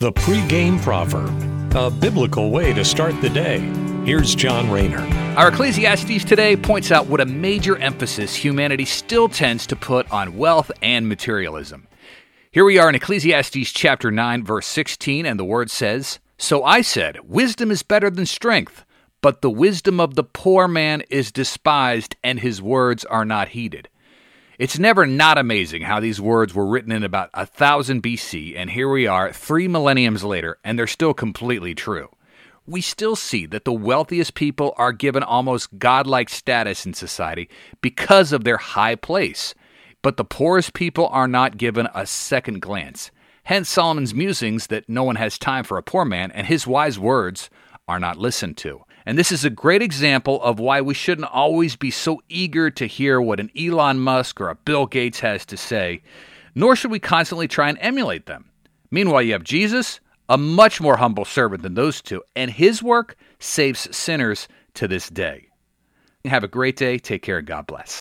The pregame proverb, a biblical way to start the day. Here's John Rayner. Our Ecclesiastes today points out what a major emphasis humanity still tends to put on wealth and materialism. Here we are in Ecclesiastes chapter 9, verse 16, and the word says, So I said, Wisdom is better than strength, but the wisdom of the poor man is despised, and his words are not heeded. It's never not amazing how these words were written in about 1000 BC, and here we are three millenniums later, and they're still completely true. We still see that the wealthiest people are given almost godlike status in society because of their high place, but the poorest people are not given a second glance. Hence Solomon's musings that no one has time for a poor man, and his wise words are not listened to. And this is a great example of why we shouldn't always be so eager to hear what an Elon Musk or a Bill Gates has to say, nor should we constantly try and emulate them. Meanwhile, you have Jesus, a much more humble servant than those two, and his work saves sinners to this day. Have a great day. Take care. God bless.